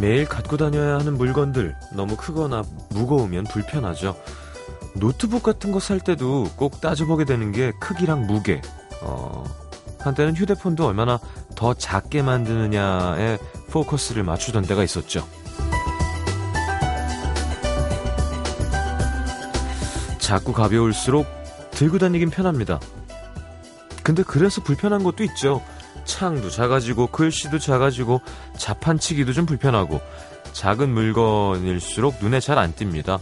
매일 갖고 다녀야 하는 물건들 너무 크거나 무거우면 불편하죠. 노트북 같은 거 살 때도 꼭 따져보게 되는 게 크기랑 무게. 어, 한때는 휴대폰도 얼마나 더 작게 만드느냐에 포커스를 맞추던 때가 있었죠. 작고 가벼울수록 들고 다니긴 편합니다. 근데 그래서 불편한 것도 있죠. 창도 작아지고 글씨도 작아지고 자판치기도 좀 불편하고 작은 물건일수록 눈에 잘 안 띕니다.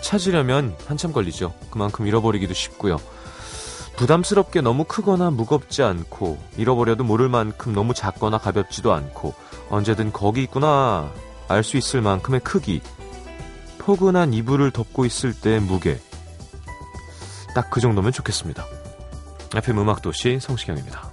찾으려면 한참 걸리죠. 그만큼 잃어버리기도 쉽고요. 부담스럽게 너무 크거나 무겁지 않고 잃어버려도 모를 만큼 너무 작거나 가볍지도 않고 언제든 거기 있구나 알 수 있을 만큼의 크기 포근한 이불을 덮고 있을 때의 무게 딱 그 정도면 좋겠습니다. FM 음악도시 성시경입니다.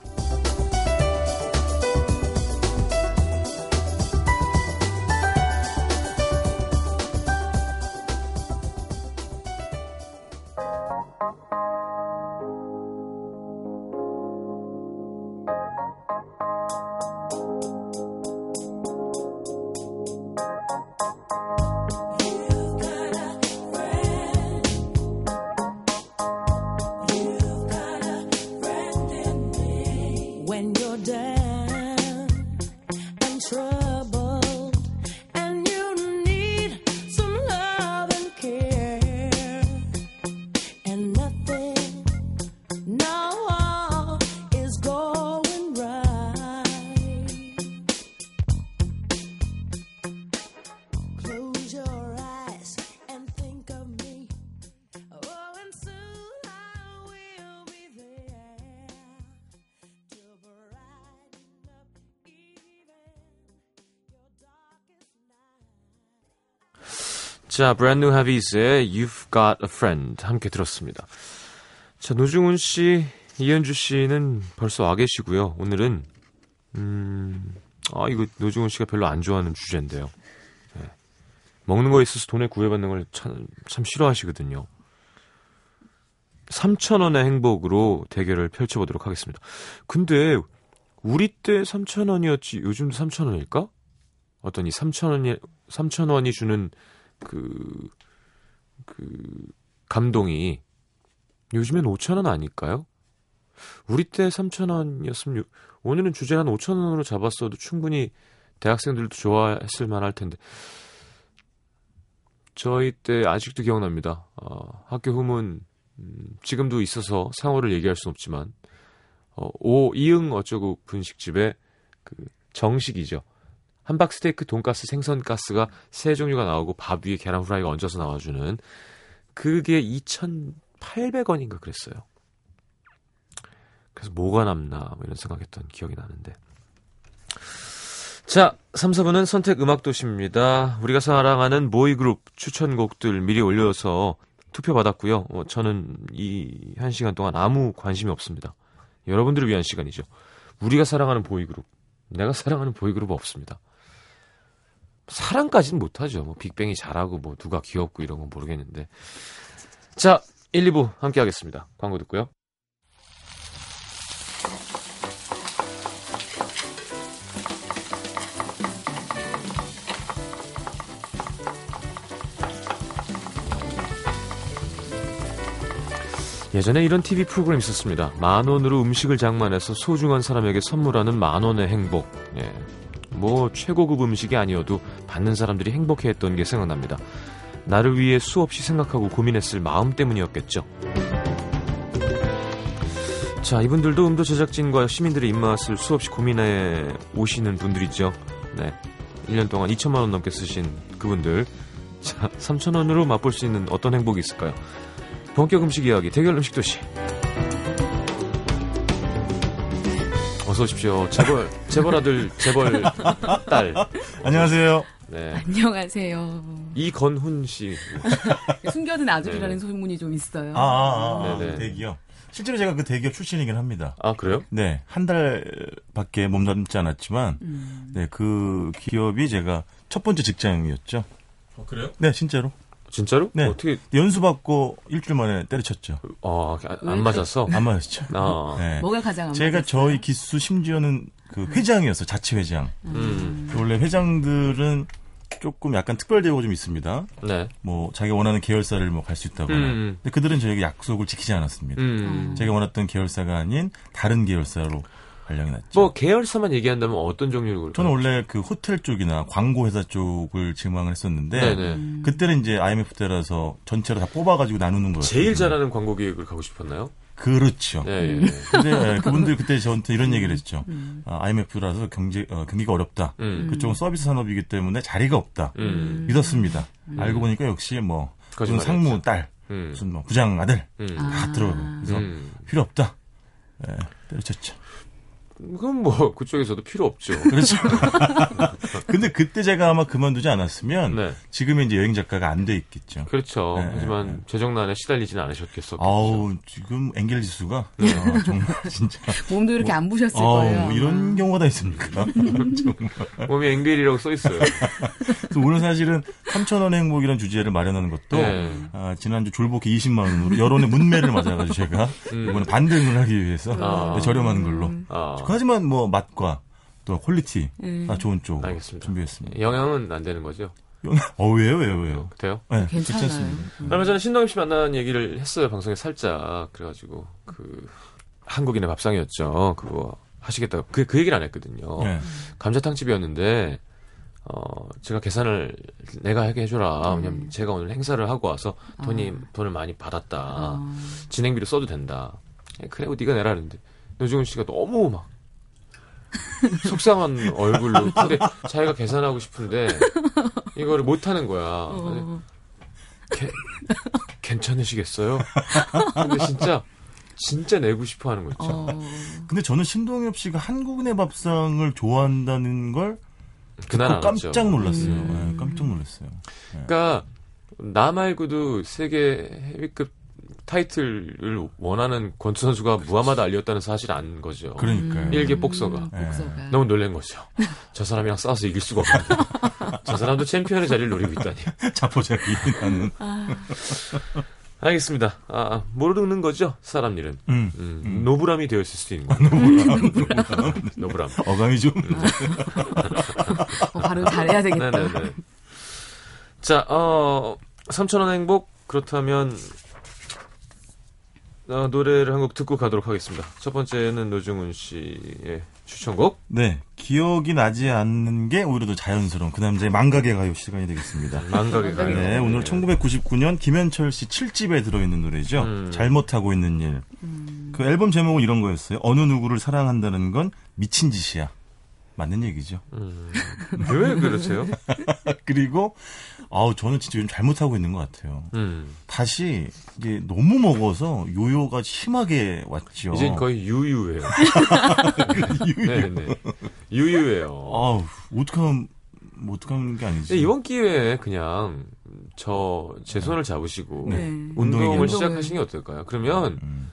자, 브랜드 하비스의 You've Got a Friend 함께 들었습니다. 자, 노중훈 씨, 이현주 씨는 벌써 와 계시고요. 오늘은 음, 아 이거 노중훈 씨가 별로 안 좋아하는 주제인데요. 네. 먹는 거에 있어서 돈에 구애받는 걸 참, 참 싫어하시거든요. 3,000원의 행복으로 대결을 펼쳐보도록 하겠습니다. 근데 우리 때 3,000원이었지 요즘도 3,000원일까? 어떤 이 3,000원이 3,000원이 주는 그, 그, 감동이 요즘엔 5천원 아닐까요? 우리 때 3천원이었으면 오늘은 주제 한 5천원으로 잡았어도 충분히 대학생들도 좋아했을 만할 텐데 저희 때 아직도 기억납니다. 어, 학교 후문 음, 지금도 있어서 상호를 얘기할 수는 없지만 어, 오 이응 어쩌고 분식집의 그 정식이죠. 함박 스테이크, 돈가스, 생선가스가 세 종류가 나오고 밥 위에 계란 후라이가 얹어서 나와주는 그게 2,800원인가 그랬어요. 그래서 뭐가 남나 뭐 이런 생각했던 기억이 나는데. 자, 3, 4분은 선택 음악 도시입니다. 우리가 사랑하는 보이그룹 추천곡들 미리 올려서 투표 받았고요. 어, 저는 이 한 시간 동안 아무 관심이 없습니다. 여러분들을 위한 시간이죠. 우리가 사랑하는 보이그룹, 내가 사랑하는 보이그룹 없습니다. 사랑까지는 못하죠. 뭐 빅뱅이 잘하고 뭐 누가 귀엽고 이런 건 모르겠는데. 자, 1, 2부 함께 하겠습니다. 광고 듣고요. 예전에 이런 TV 프로그램 있었습니다. 만 원으로 음식을 장만해서 소중한 사람에게 선물하는 만 원의 행복. 예. 뭐 최고급 음식이 아니어도 받는 사람들이 행복해했던 게 생각납니다. 나를 위해 수없이 생각하고 고민했을 마음 때문이었겠죠. 자, 이분들도 음도 제작진과 시민들의 입맛을 수없이 고민해 오시는 분들이죠. 네. 1년 동안 2천만 원 넘게 쓰신 그분들. 자, 3천 원으로 맛볼 수 있는 어떤 행복이 있을까요? 본격 음식 이야기 대결 음식 도시. 어서 오십시오. 재벌 재벌 아들 재벌 딸. 안녕하세요. 네. 안녕하세요. 이건훈 씨. 숨겨진 아들이라는 네. 소문이 좀 있어요. 아, 아, 아, 아 대기업. 실제로 제가 그 대기업 출신이긴 합니다. 아, 그래요? 네. 한 달밖에 몸담지 않았지만, 음. 네, 그 기업이 제가 첫 번째 직장이었죠. 어, 그래요? 네, 진짜로. 진짜로? 네. 어떻게 연수 받고 일주일 만에 때려쳤죠. 아, 안 맞았어? 안 맞았죠. 아. 네. 뭐가 가장 안 제가 맞았어요? 저희 기수 심지어는 그 회장이었어 자치 회장. 음. 원래 회장들은 조금 약간 특별 대우가 좀 있습니다. 네. 뭐 자기가 원하는 계열사를 뭐 갈 수 있다거나. 음. 근데 그들은 저에게 약속을 지키지 않았습니다. 음. 제가 원했던 계열사가 아닌 다른 계열사로 발령이 났죠. 뭐 계열사만 얘기한다면 어떤 종류로? 저는 원래 그 호텔 쪽이나 광고 회사 쪽을 지망을 했었는데 네네. 그때는 이제 IMF 때라서 전체로 다 뽑아가지고 나누는 거예요. 제일 잘하는 광고 기획을 가고 싶었나요? 그렇죠. 예, 예. 근데 예, 그분들 그때 저한테 이런 얘기를 했죠. 아, IMF라서 경제 어, 경기가 어렵다. 음. 그쪽은 서비스 산업이기 때문에 자리가 없다. 음. 믿었습니다. 알고 보니까 역시 뭐 무슨. 상무 딸, 음. 무슨 뭐 부장 아들 음. 다 들어가고 그래서 음. 필요 없다. 예, 때려쳤죠. 그건 뭐 그쪽에서도 필요 없죠. 그렇죠. 근데 그때 제가 아마 그만두지 않았으면 네. 지금의 이제 여행 작가가 안 돼 있겠죠. 그렇죠. 네, 하지만 재정난에 시달리지는 않으셨겠어. 아우 지금 앵겔 지수가 아, 정말 진짜 몸도 이렇게 안 부셨을 어, 거예요. 뭐 이런. 경우가 다 있습니까? 정말. 몸에 앵글이라고 써 있어요. 그래서 오늘 사실은 3천원 행복이라는 주제를 마련하는 것도 네. 아, 지난주 졸복이 20만 원으로 여론의 문매를 맞아가지고 제가 음. 이번에 반등을 하기 위해서 아. 네, 저렴한 걸로. 아, 하지만 뭐 맛과 또 퀄리티 음. 다 좋은 쪽 알겠습니다. 준비했습니다. 영향은 안 되는 거죠. 어 왜요 왜요 왜요? 돼요? 네, 괜찮아요. 괜찮습니다. 얼마 전에 신동엽 씨 만나는 얘기를 했어요. 방송에 살짝. 그래가지고, 그, 한국인의 밥상이었죠. 그거 하시겠다고. 그, 그 얘기를 안 했거든요. 네. 감자탕집이었는데, 어, 제가 계산을 내가 하게 해줘라. 왜냐면 제가 오늘 행사를 하고 와서 돈이, 돈을 많이 받았다. 어. 진행비로 써도 된다. 예, 그래, 네가 내라 하는데 노중훈 씨가 너무 막 속상한 얼굴로 근데 자기가 계산하고 싶은데 이거를 못 하는 거야. 어. 개- 괜찮으시겠어요? 근데 진짜 진짜 내고 싶어 하는 거 있죠. 어. 근데 저는 신동엽 씨가 한국인의 밥상을 좋아한다는 걸 그날. 깜짝 놀랐어요. 음. 네, 깜짝 놀랐어요. 그러니까 나 말고도 세계 헤비급 타이틀을 원하는 권투 선수가 무하마드 알리였다는 사실을 안 거죠. 그러니까요. 일개 복서가. 음, 복서가. 너무 놀란 거죠. 저 사람이랑 싸워서 이길 수가 없는데. 저 사람도 챔피언의 자리를 노리고 있다니. 자포자기 나는. 알겠습니다. 아, 아, 모르는 거죠? 사람 일은. 음. 음, 노브람이 되었을 수도 있는 거예요. 노브람. 어감이 좀. 어, 발음 잘해야 되겠다. 네네네. 자, 어, 3천원 행복, 그렇다면, 어, 노래를 한 곡 듣고 가도록 하겠습니다. 첫 번째는 노중훈 씨의 추천곡. 네. 기억이 나지 않는 게 오히려 더 자연스러운 그 남자의 망각의 가요 시간이 되겠습니다. 망각의 가요. 네, 오늘 1999년 김현철 씨 7집에 들어있는 노래죠. 음. 잘못하고 있는 일. 그 앨범 제목은 이런 거였어요. 어느 누구를 사랑한다는 건 미친 짓이야. 맞는 얘기죠. 음, 왜 그러세요? 그리고 아우 저는 진짜 요즘 잘못하고 있는 것 같아요. 음, 다시 이게 너무 먹어서 요요가 심하게 왔죠. 이젠 거의 유유예요. 유요. 네네. 유유예요. 아우 어떡하면 뭐 어떡하는 게 아니지. 근데 이번 기회에 그냥 저 제 손을 잡으시고 네. 운동을 운동을. 시작하시는 게 어떨까요? 그러면 음.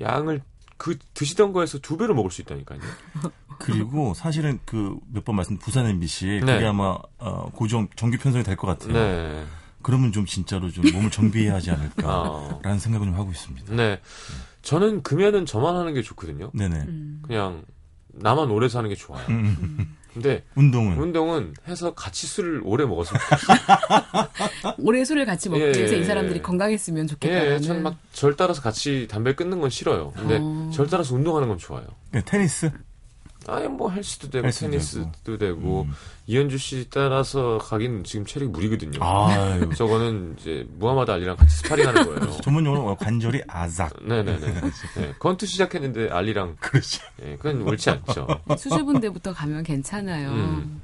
양을 그 드시던 거에서 두 배로 먹을 수 있다니까요. 그리고 사실은 그 몇 번 말씀 부산 MBC 네. 그게 아마 어, 고정 정규 편성이 될 것 같아요. 네. 그러면 좀 진짜로 좀 몸을 정비해야 하지 않을까라는 아. 생각을 좀 하고 있습니다. 네. 저는 금연은 저만 하는 게 좋거든요. 네네. 음. 그냥 나만 오래 사는 게 좋아요. 음. 근데 운동은 운동은 해서 같이 술을 오래 먹었으면 좋겠어요. 올해 술을 같이 먹기 예, 위해서 예, 이 사람들이 예. 건강했으면 좋겠다는. 예, 저는 막 절 따라서 같이 담배 끊는 건 싫어요. 근데 어. 절 따라서 운동하는 건 좋아요. 네, 테니스 아예 뭐 헬스도 되고 헬스도 테니스도 되고, 음. 이현주 씨 따라서 가긴 지금 체력이 무리거든요. 아유 저거는 이제 무하마드 알리랑 같이 스파링하는 거예요. 전문용어로 관절이 아작 네네네. 네, 건투 시작했는데 알리랑 그렇죠. 예, 그건 옳지 않죠. 수줍은데부터 가면 괜찮아요. 음.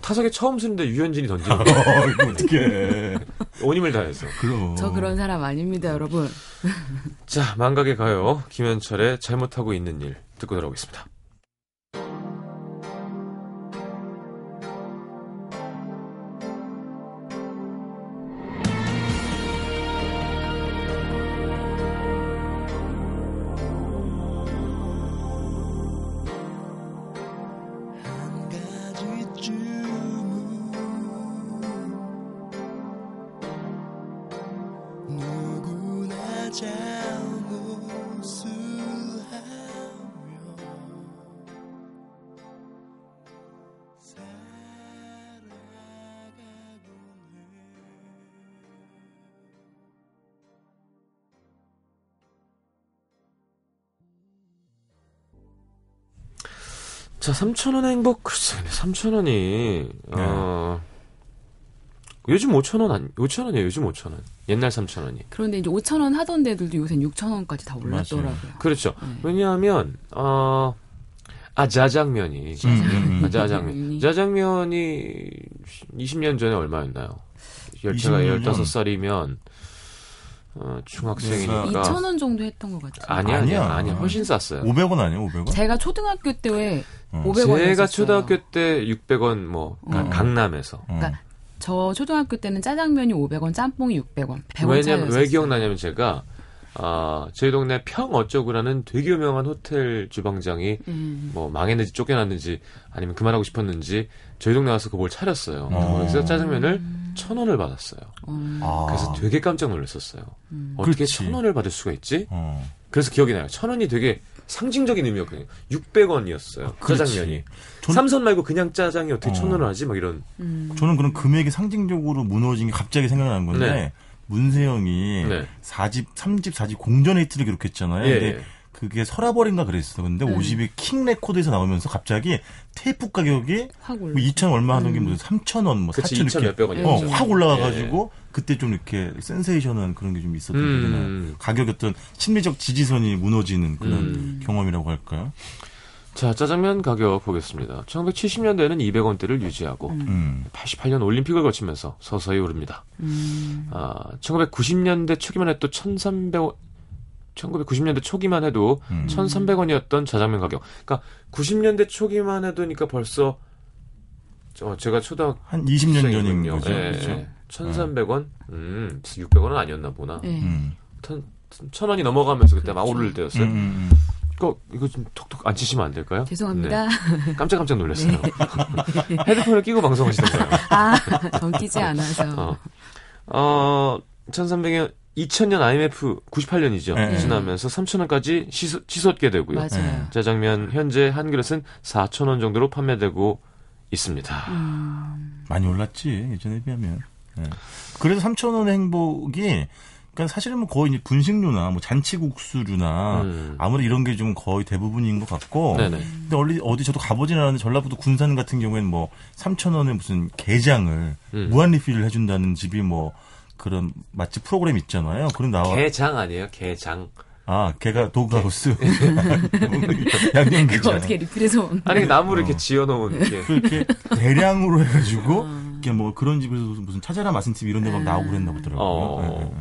타석에 처음 쓰는데 유현진이 던지는 거 어, 어떻게 온 힘을 다해서. 그럼 저 그런 사람 아닙니다, 여러분. 자, 망각의 가요. 김현철의 잘못하고 있는 일 듣고 돌아오겠습니다. 자, 3,000원의 행복, 글쎄, 3,000원이, 어, 요즘 5,000원, 아니, 5,000원이에요, 요즘 5,000원. 옛날 3,000원이. 그런데 이제 5천 원 하던 데들도 요새 6천 원까지 다 올랐더라고요. 그렇죠. 네. 왜냐하면, 어, 아, 짜장면이. 음, 음, 아, 음. 짜장면. 음. 짜장면이 20년 전에 얼마였나요? 열- 제가 20년 전? 15살이면, 어, 중학생이니까. 내가 2천 원 정도 했던 것 같아요. 아니야, 아니야, 아니야. 아니야. 훨씬 쌌어요. 500원 아니에요, 500원? 제가 초등학교 때왜 어. 500원 제가 초등학교 때 600원, 뭐, 가- 어. 강남에서. 어. 그러니까 저 초등학교 때는 짜장면이 500원, 짬뽕이 600원, 100원 왜냐면, 왜 차이였어요. 기억나냐면 제가, 아, 저희 동네 평 어쩌구라는 되게 유명한 호텔 주방장이 음. 뭐 망했는지 쫓겨났는지 아니면 그만하고 싶었는지 저희 동네 와서 그걸 차렸어요. 어. 그래서 짜장면을 천 원을 받았어요. 음. 아. 그래서 되게 깜짝 놀랐었어요. 어떻게 그렇지. 천 원을 받을 수가 있지? 어. 그래서 기억이 나요. 천 원이 되게 상징적인 의미였거든요. 600원이었어요. 아. 짜장면이. 전- 삼선 말고 그냥 짜장이 어떻게 어. 천 원을 하지? 막 이런. 음. 저는 그런 금액이 상징적으로 무너진 게 갑자기 생각나는 건데 네. 문세 형이 네. 4집, 3집, 4집 공전 히트를 기록했잖아요. 예, 근데 예. 그게 서라벌인가 그랬어. 근데 네. 5집이 킹 레코드에서 나오면서 갑자기 테이프 가격이. 뭐 2천 얼마 하던 게 무슨 3천 원, 뭐 그치, 4천 2천 이렇게 몇백. 어, 확 올라가가지고 그때 좀 이렇게 센세이션한 그런 게 좀 있었던 음. 가격이 어떤 심리적 지지선이 무너지는 그런 음. 경험이라고 할까요? 자, 짜장면 가격 보겠습니다. 1970년대에는 200원대를 유지하고 음. 88년 올림픽을 거치면서 서서히 오릅니다. 음. 아, 1990년대 초기만 해도 1,300원, 1990년대 초기만 해도 음. 1,300원이었던 자장면 가격. 그러니까 90년대 초기만 해도니까 벌써 저 제가 초등학생 한 20년 전인. 거죠. 예, 그렇죠? 예. 1,300원? 음, 600원은 아니었나 보나. 네. 음. 천, 천 원이 넘어가면서 그때 막 그렇죠. 오를 음, 때였어요. 음, 이 거 이거 좀 톡톡 안 치시면 안 될까요? 죄송합니다. 네. 깜짝깜짝 놀랐어요. 헤드폰을 끼고 방송하시던가요? 아, 전 끼지 않아서. 어, 어 1300년 2000년 IMF 98년이죠. 네. 지나면서 3,000원까지 치솟, 치솟게 되고요. 맞아요. 네. 짜장면 현재 한 그릇은 4,000원 정도로 판매되고 있습니다. 음. 많이 올랐지 예전에 비하면. 예. 그래서 3천 원의 행복이 그러니까 사실은 뭐 거의 이제 분식류나 뭐 잔치국수류나 음. 아무래도 이런 게 좀 거의 대부분인 것 같고. 네네. 근데 어디 어디 저도 가보진 않았는데 전라북도 군산 같은 경우에는 뭐 3천 원에 무슨 게장을 음. 무한 리필을 해준다는 집이 뭐 그런 맛집 프로그램 있잖아요. 그런 나와. 게장 아니에요? 게장. 아, 걔가 도그하우스. 양념 그거 게장. 어떻게 리필해서 먹는 아니 나무를 어. 이렇게 지어놓은 게. 그렇게 대량으로 해가지고 아. 이렇게 뭐 그런 집에서 무슨, 무슨 찾아라 맛집 이런 데 막 나오고 그랬나 보더라고요. 어. 예.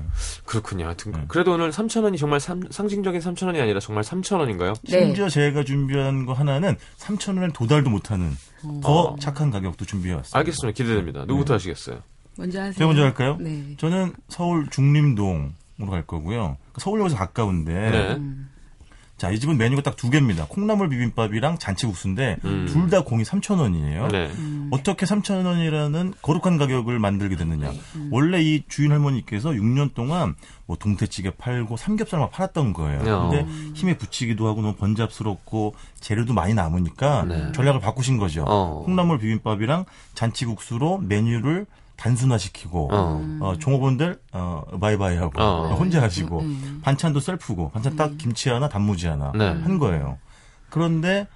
그렇군요. 하여튼 네. 그래도 오늘 3,000원이 정말 삼- 상징적인 3,000원이 아니라 정말 3,000원인가요? 네. 심지어 제가 준비한 거 하나는 3천 원에 도달도 못하는 더 착한 가격도 준비해왔습니다. 알겠습니다. 기대됩니다. 누구부터 하시겠어요? 먼저 하세요. 제가 먼저 할까요? 네. 저는 서울 중림동으로 갈 거고요. 서울역에서 가까운데 네. 음. 자, 이 집은 메뉴가 딱 두 개입니다. 콩나물 비빔밥이랑 잔치국수인데 음. 둘다 공이 3,000원이에요. 네. 어떻게 3,000원이라는 거룩한 가격을 만들게 됐느냐. 원래 이 주인 할머니께서 6년 동안 뭐 동태찌개 팔고 삼겹살 막 팔았던 거예요. 어. 근데 힘에 붙이기도 하고 너무 번잡스럽고 재료도 많이 남으니까 네. 전략을 바꾸신 거죠. 어. 콩나물 비빔밥이랑 잔치국수로 메뉴를 단순화시키고 어. 어, 종업원들 어, 바이바이 하고 어. 혼자 하시고 음. 반찬도 셀프고 반찬 딱 김치 하나 단무지 하나 네. 한 거예요. 그런데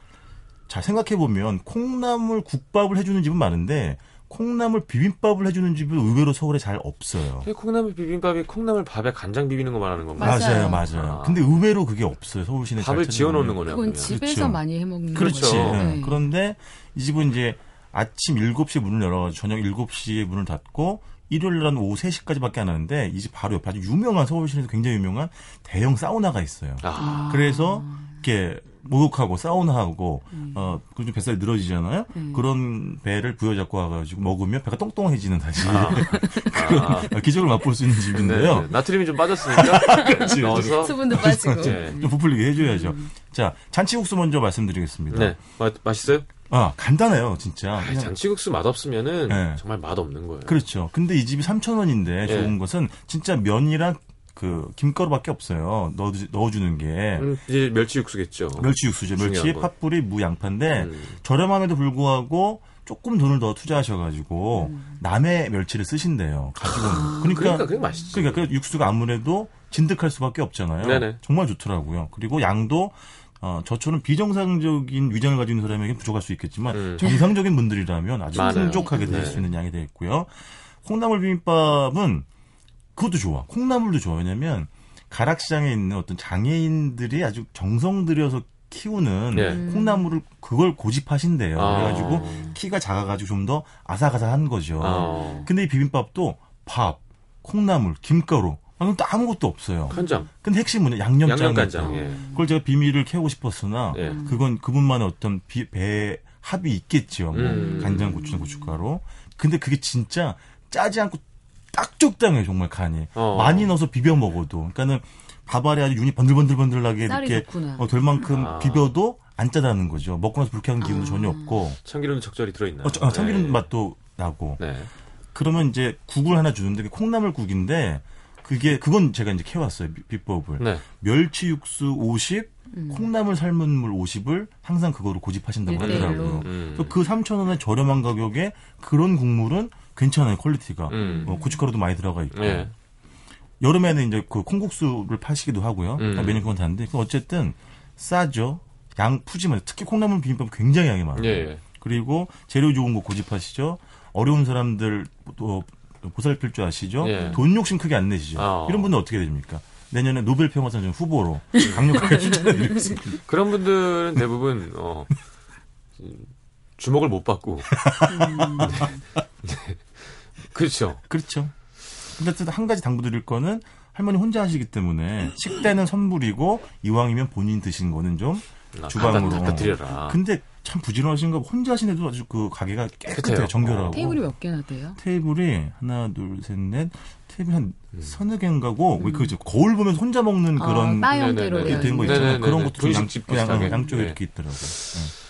자 생각해 보면 콩나물 국밥을 해주는 집은 많은데 콩나물 비빔밥을 해주는 집은 의외로 서울에 잘 없어요. 이 콩나물 비빔밥이 콩나물 밥에 간장 비비는 거 말하는 건가요? 맞아요. 맞아요. 아. 근데 의외로 그게 없어요. 서울 시내 밥을 지어놓는 거네요. 그건. 집에서 그렇죠. 많이 해먹는 그렇죠. 거죠. 예. 네. 그런데 이 집은 이제 아침 7시에 문을 열어가지고 저녁 7시에 문을 닫고 일요일 날은 오후 3시까지밖에 안 하는데 이 집 바로 옆에 아주 유명한 서울 시내에서 굉장히 유명한 대형 사우나가 있어요. 아, 그래서 이렇게 목욕하고 사우나하고 음. 어 그럼 좀 뱃살이 늘어지잖아요. 그런 배를 부여잡고 와가지고 먹으면 배가 똥똥해지는 다시 그런 기적을 맛볼 수 있는 네, 집인데요. 네. 나트륨이 좀 빠졌으니까 넣어서 수분도 빠지고. 네. 좀 부풀리게 해줘야죠. 자 잔치국수 먼저 말씀드리겠습니다. 네. 마, 맛있어요? 아 간단해요 진짜. 그냥 잔치국수 맛없으면은 네. 정말 맛없는 거예요. 그렇죠. 근데 이 집이 3,000원인데 좋은 것은 진짜 면이랑 그 김가루밖에 없어요. 넣어 넣어주는 게 음, 이제 멸치 육수겠죠. 멸치 육수죠. 멸치. 팥뿌리, 무, 양파인데 음. 저렴함에도 불구하고 조금 돈을 더 투자하셔가지고 남의 멸치를 쓰신대요. 가지고는. 그러니까 그러니까 그게 맛있지. 그러니까 그 육수가 아무래도 진득할 수밖에 없잖아요. 네네. 정말 좋더라고요. 그리고 양도 어, 저처럼 비정상적인 위장을 가지고 있는 사람에게 부족할 수 있겠지만 음. 정상적인 분들이라면 아주 많아요. 풍족하게 드실 네. 수 있는 양이 되어 있고요. 콩나물 비빔밥은 그것도 좋아. 콩나물도 좋아. 왜냐면 가락시장에 있는 어떤 장애인들이 아주 정성 들여서 키우는 네. 콩나물을 그걸 고집하신대요. 아. 그래가지고 키가 작아가지고 좀 더 아삭아삭한 거죠. 어. 근데 이 비빔밥도 밥, 콩나물, 김가루 아무 또 아무것도 없어요. 간장, 근데 핵심은 양념장. 양념간장. 예. 그걸 제가 비밀을 캐고 싶었으나 예. 그건 그분만의 어떤 비, 배 합이 있겠죠. 뭐 음. 간장, 고추, 고춧가루. 근데 그게 진짜 짜지 않고 딱 적당해요, 정말 간이. 어. 많이 넣어서 비벼 먹어도. 그러니까는 밥알이 아주 윤이 번들번들번들하게 이렇게. 어, 될 만큼 아. 비벼도 안 짜다는 거죠. 먹고 나서 불쾌한 기분도 아. 전혀 없고. 참기름도 적절히 들어있나요? 어, 저- 어, 참기름 네. 맛도 나고. 네. 그러면 이제 국을 하나 주는데 콩나물국인데 그게 그건 제가 이제 캐왔어요 비- 비법을 네. 멸치 육수 50 콩나물 삶은 물 50을 항상 그거로 고집하신다고 일대일로. 하더라고요. 음. 그래서 그 3천 원의 저렴한 가격에 그런 국물은 괜찮아요 quality가 음. 어, 고춧가루도 많이 들어가 있고 예. 여름에는 이제 그 콩국수를 파시기도 하고요. 음. 메뉴 그건 다른데 그 어쨌든 싸죠. 양 푸짐한 특히 콩나물 비빔밥 굉장히 양이 많아요. 예, 예. 그리고 재료 좋은 거 고집하시죠. 어려운 사람들 또 보살필 줄 아시죠. 예. 돈 욕심 크게 안 내시죠. 아. 이런 분들 어떻게 됩니까? 내년에 노벨 평화상 후보로 강력하게 추천해드리겠습니다. 그런 분들은 대부분 어, 주목을 못 받고. 네. 그렇죠. 그렇죠. 근데 한 가지 당부드릴 거는 할머니 혼자 하시기 때문에 식대는 선불이고 이왕이면 본인 드신 거는 좀 아, 주방으로. 갖다, 갖다 드려라. 근데 참 부지런하신 거 혼자 하시는데도 아주 그 가게가 깨끗해요. 깨끗해요. 정결하고. 어. 테이블이 몇 개나 돼요? 테이블이 하나, 둘, 셋, 넷. 테이블 한 음. 서너 개인가고 왜 그죠 거울 보면서 혼자 먹는 그런 어, 바 네네네. 형태로 이렇게 되어 된거 있는. 있잖아요. 그런 것도 좀 양, 분식집 양, 비슷하게. 양쪽에 네. 이렇게 있더라고요. 네.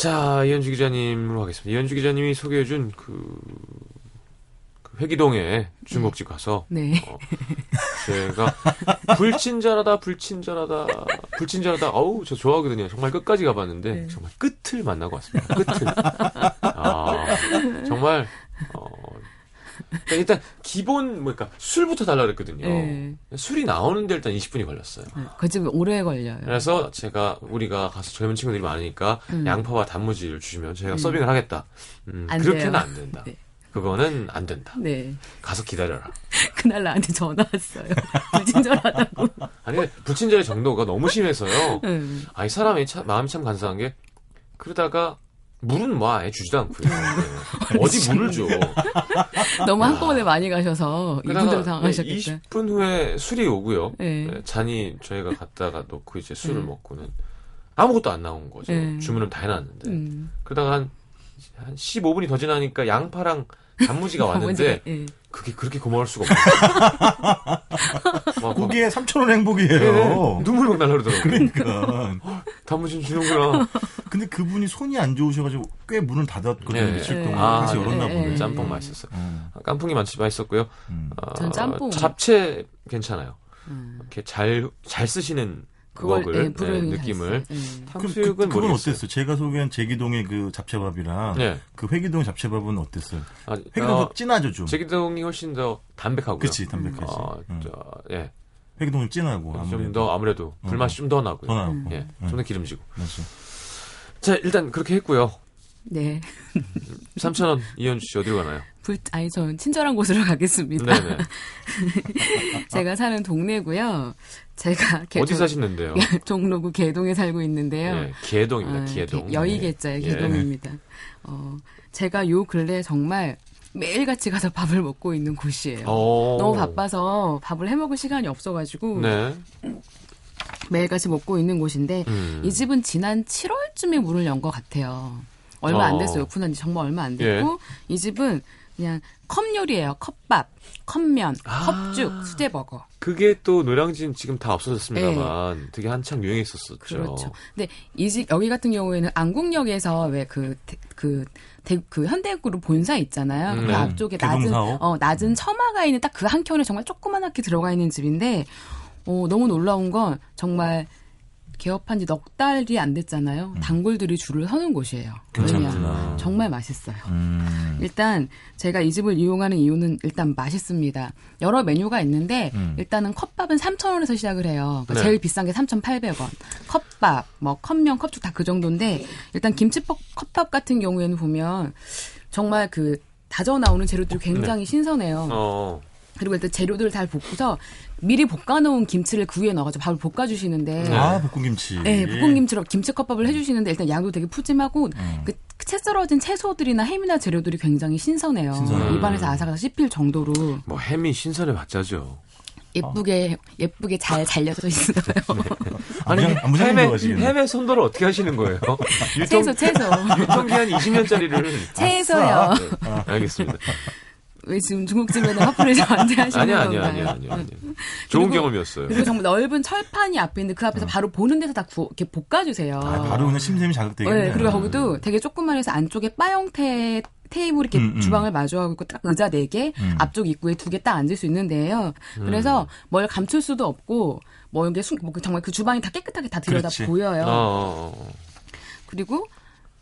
자, 이현주 기자님으로 가겠습니다. 이현주 기자님이 소개해준 그, 그 회기동에 중국집 가서 네. 어, 제가 불친절하다, 불친절하다, 불친절하다. 어우, 저 좋아하거든요. 정말 끝까지 가봤는데 네. 정말 끝을 만나고 왔습니다. 끝을. 아, 정말 어, 그러니까 일단 기본 뭐니까 술부터 달라 그랬거든요. 네. 술이 나오는데 일단 20분이 걸렸어요. 그집 오래 걸려요. 그래서 제가 우리가 가서 젊은 친구들이 많으니까 음. 양파와 단무지를 주시면 제가 서빙을 하겠다. 음, 안 그렇게는 돼요. 안 된다. 네. 그거는 안 된다. 네. 가서 기다려라. 그날 나한테 전화 왔어요. 불친절하다고. 아니 불친절의 정도가 너무 심해서요. 응. 아이 사람이 참, 마음이 참 간사한 게 그러다가 물은 뭐 아예 주지도 않고요. 네. 어디 물을 줘. 너무 한꺼번에 많이 가셔서 이분들 당하셨겠다. 20분 후에 술이 오고요. 네. 네, 잔이 저희가 갖다가 놓고 이제 술을 네. 먹고는 아무것도 안 나온 거죠. 네. 주문은 다 해놨는데. 음. 그러다가 한, 한 15분이 더 지나니까 양파랑 단무지가 왔는데 예. 그게 그렇게 고마울 수가 없어요. 그게 3천 원 예, 행복이에요. 눈물 막 날라오더라고요. 그러니까. 단무지 주는구나. 근데 그분이 손이 안 좋으셔가지고 꽤 문을 닫았거든요. 네. 며칠 네. 동안 아, 다시 네. 열었나 네. 보네. 짬뽕 맛있었어요. 음, 아, 깐풍이 맛, 맛있었고요. 음. 어, 전 짬뽕. 잡채 괜찮아요. 음. 이렇게 잘, 잘 쓰시는 그걸 예, 부르는 네, 느낌을. 잘 써요. 예. 그, 탕수육은 그, 그건. 어땠어요? 제가 소개한 제기동의 그 잡채밥이랑 네. 그 회기동 잡채밥은 어땠어요? 아, 회기동 어, 더 진하죠 좀. 제기동이 훨씬 더 담백하고요. 그치 담백하지. 어, 음. 저, 예. 회기동은 진하고 좀 아무래도 더 아무래도 불맛이 좀 더 나고요. 더 나고. 예. 음. 좀더 기름지고. 맞아. 자, 일단 그렇게 했고요. 네. 3,000원 이현주 씨 어디로 가나요? 불, 아니, 전 친절한 곳으로 가겠습니다. 네네. 제가 사는 동네고요. 제가 개- 어디 저- 사시는데요? 종로구 개동에 살고 있는데요. 예, 개동입니다. 아, 개동. 개- 여의개자의 예. 개동입니다. 어, 제가 요 근래 정말 매일같이 가서 밥을 먹고 있는 곳이에요. 어. 너무 바빠서 밥을 해 먹을 시간이 없어가지고 네. 매일같이 먹고 있는 곳인데 음. 이 집은 지난 7월쯤에 문을 연 것 같아요. 얼마 안 어. 됐어요. 오픈한 지 정말 얼마 안 됐고 이 집은 그냥 컵 요리예요. 컵밥, 컵면, 아. 컵죽, 수제버거. 그게 또 노량진 지금 다 없어졌습니다만 되게 한창 유행했었었죠. 네. 그렇죠. 근데 이 집 여기 같은 경우에는 안국역에서 왜 그 그그 현대그룹 본사 있잖아요. 음, 그 네. 앞쪽에 낮은 개동사옥? 어 낮은 처마가 있는 딱 그 한 켠에 정말 조그만하게 들어가 있는 집인데 어 너무 놀라운 건 정말 개업한 지 넉 달이 안 됐잖아요. 단골들이 줄을 서는 곳이에요. 괜찮구나. 정말 맛있어요. 음. 일단 제가 이 집을 이용하는 이유는 일단 맛있습니다. 여러 메뉴가 있는데 음. 일단은 컵밥은 3,000원에서 시작을 해요. 그러니까 네. 제일 비싼 게 3,800원. 컵밥, 뭐 컵면, 컵죽 다 그 정도인데 일단 김치볶 컵밥 같은 경우에는 보면 정말 그 다져 나오는 재료들이 굉장히 신선해요. 어. 그리고 일단 재료들을 잘 볶고서 미리 볶아놓은 김치를 그 위에 넣어가지고 밥을 볶아주시는데 아 볶음김치. 네, 볶음김치로 김치컵밥을 해주시는데 일단 양도 되게 푸짐하고 그채 썰어진 채소들이나 햄이나 재료들이 굉장히 신선해요. 신선해요. 입안에서 아삭아삭 씹힐 정도로 뭐 햄이 신선해 봤자죠. 예쁘게 예쁘게 잘 잘려져 있어요. 아니 안무장 햄에. 햄에 손도를 어떻게 하시는 거예요? 채소 채소 유통기한 20년짜리를. 채소요. 알겠습니다. 왜 지금 중국집에는 화풀이 저한테 하시는 아니야, 건가요? 아니야, 아니야, 아니야. 아니야. 좋은 그리고- 경험이었어요. 그리고 정말 넓은 철판이 앞에 있는데 그 앞에서 바로 보는 데서 다 구, 이렇게 볶아주세요. 아, 바로 그냥 심샘이 자극되겠네. 네, 그리고 거기도 되게 조그만해서 안쪽에 바 형태 테이블 이렇게 음, 음. 주방을 마주하고 있고 딱 의자 4개, 음. 앞쪽 입구에 두 개 딱 앉을 수 있는데요. 그래서 뭘 감출 수도 없고 뭐 이게 순, 뭐 정말 그 주방이 다 깨끗하게 다 들여다 그렇지. 보여요. 어, 어, 어. 그리고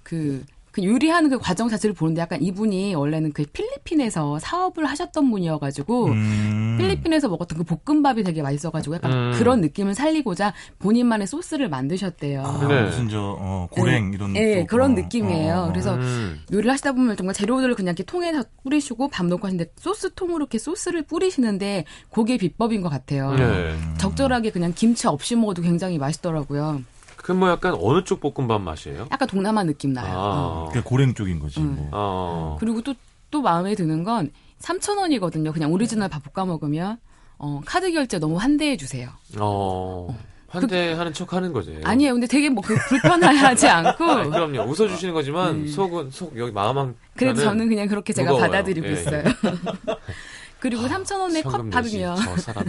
그, 그 요리하는 그 과정 자체를 보는데 약간 이분이 원래는 그 필리핀에서 사업을 하셨던 분이어가지고 음. 필리핀에서 먹었던 그 볶음밥이 되게 맛있어가지고 약간 음. 그런 느낌을 살리고자 본인만의 소스를 만드셨대요. 아, 네. 무슨 저 어, 고랭 이런. 예, 쪽, 그런 어, 느낌이에요. 어, 어, 어. 그래서 음. 요리를 하시다 보면 정말 재료들을 그냥 이렇게 통에서 뿌리시고 밥 넣고 하시는데 소스 통으로 이렇게 소스를 뿌리시는데 그게 비법인 것 같아요. 네. 적절하게 그냥 김치 없이 먹어도 굉장히 맛있더라고요. 그 뭐 약간 어느 쪽 볶음밥 맛이에요? 약간 동남아 느낌 나요. 어. 아. 나시고랭 쪽인 거지. 음. 뭐. 어. 그리고 또, 또 마음에 드는 건 3,000원이거든요. 그냥 오리지널 밥 볶아 먹으면. 어, 카드 결제 너무 환대해 주세요. 어. 환대하는 척 하는 거지. 아니에요. 근데 되게 뭐 그 불편하지 않고. 아니, 그럼요. 웃어주시는 거지만 속은 속 여기 마음 한 음. 그래도 저는 그냥 그렇게 제가 무거워요. 받아들이고 예. 있어요. 그리고 3,000원의 현금 컵밥이면 내지. 저 사람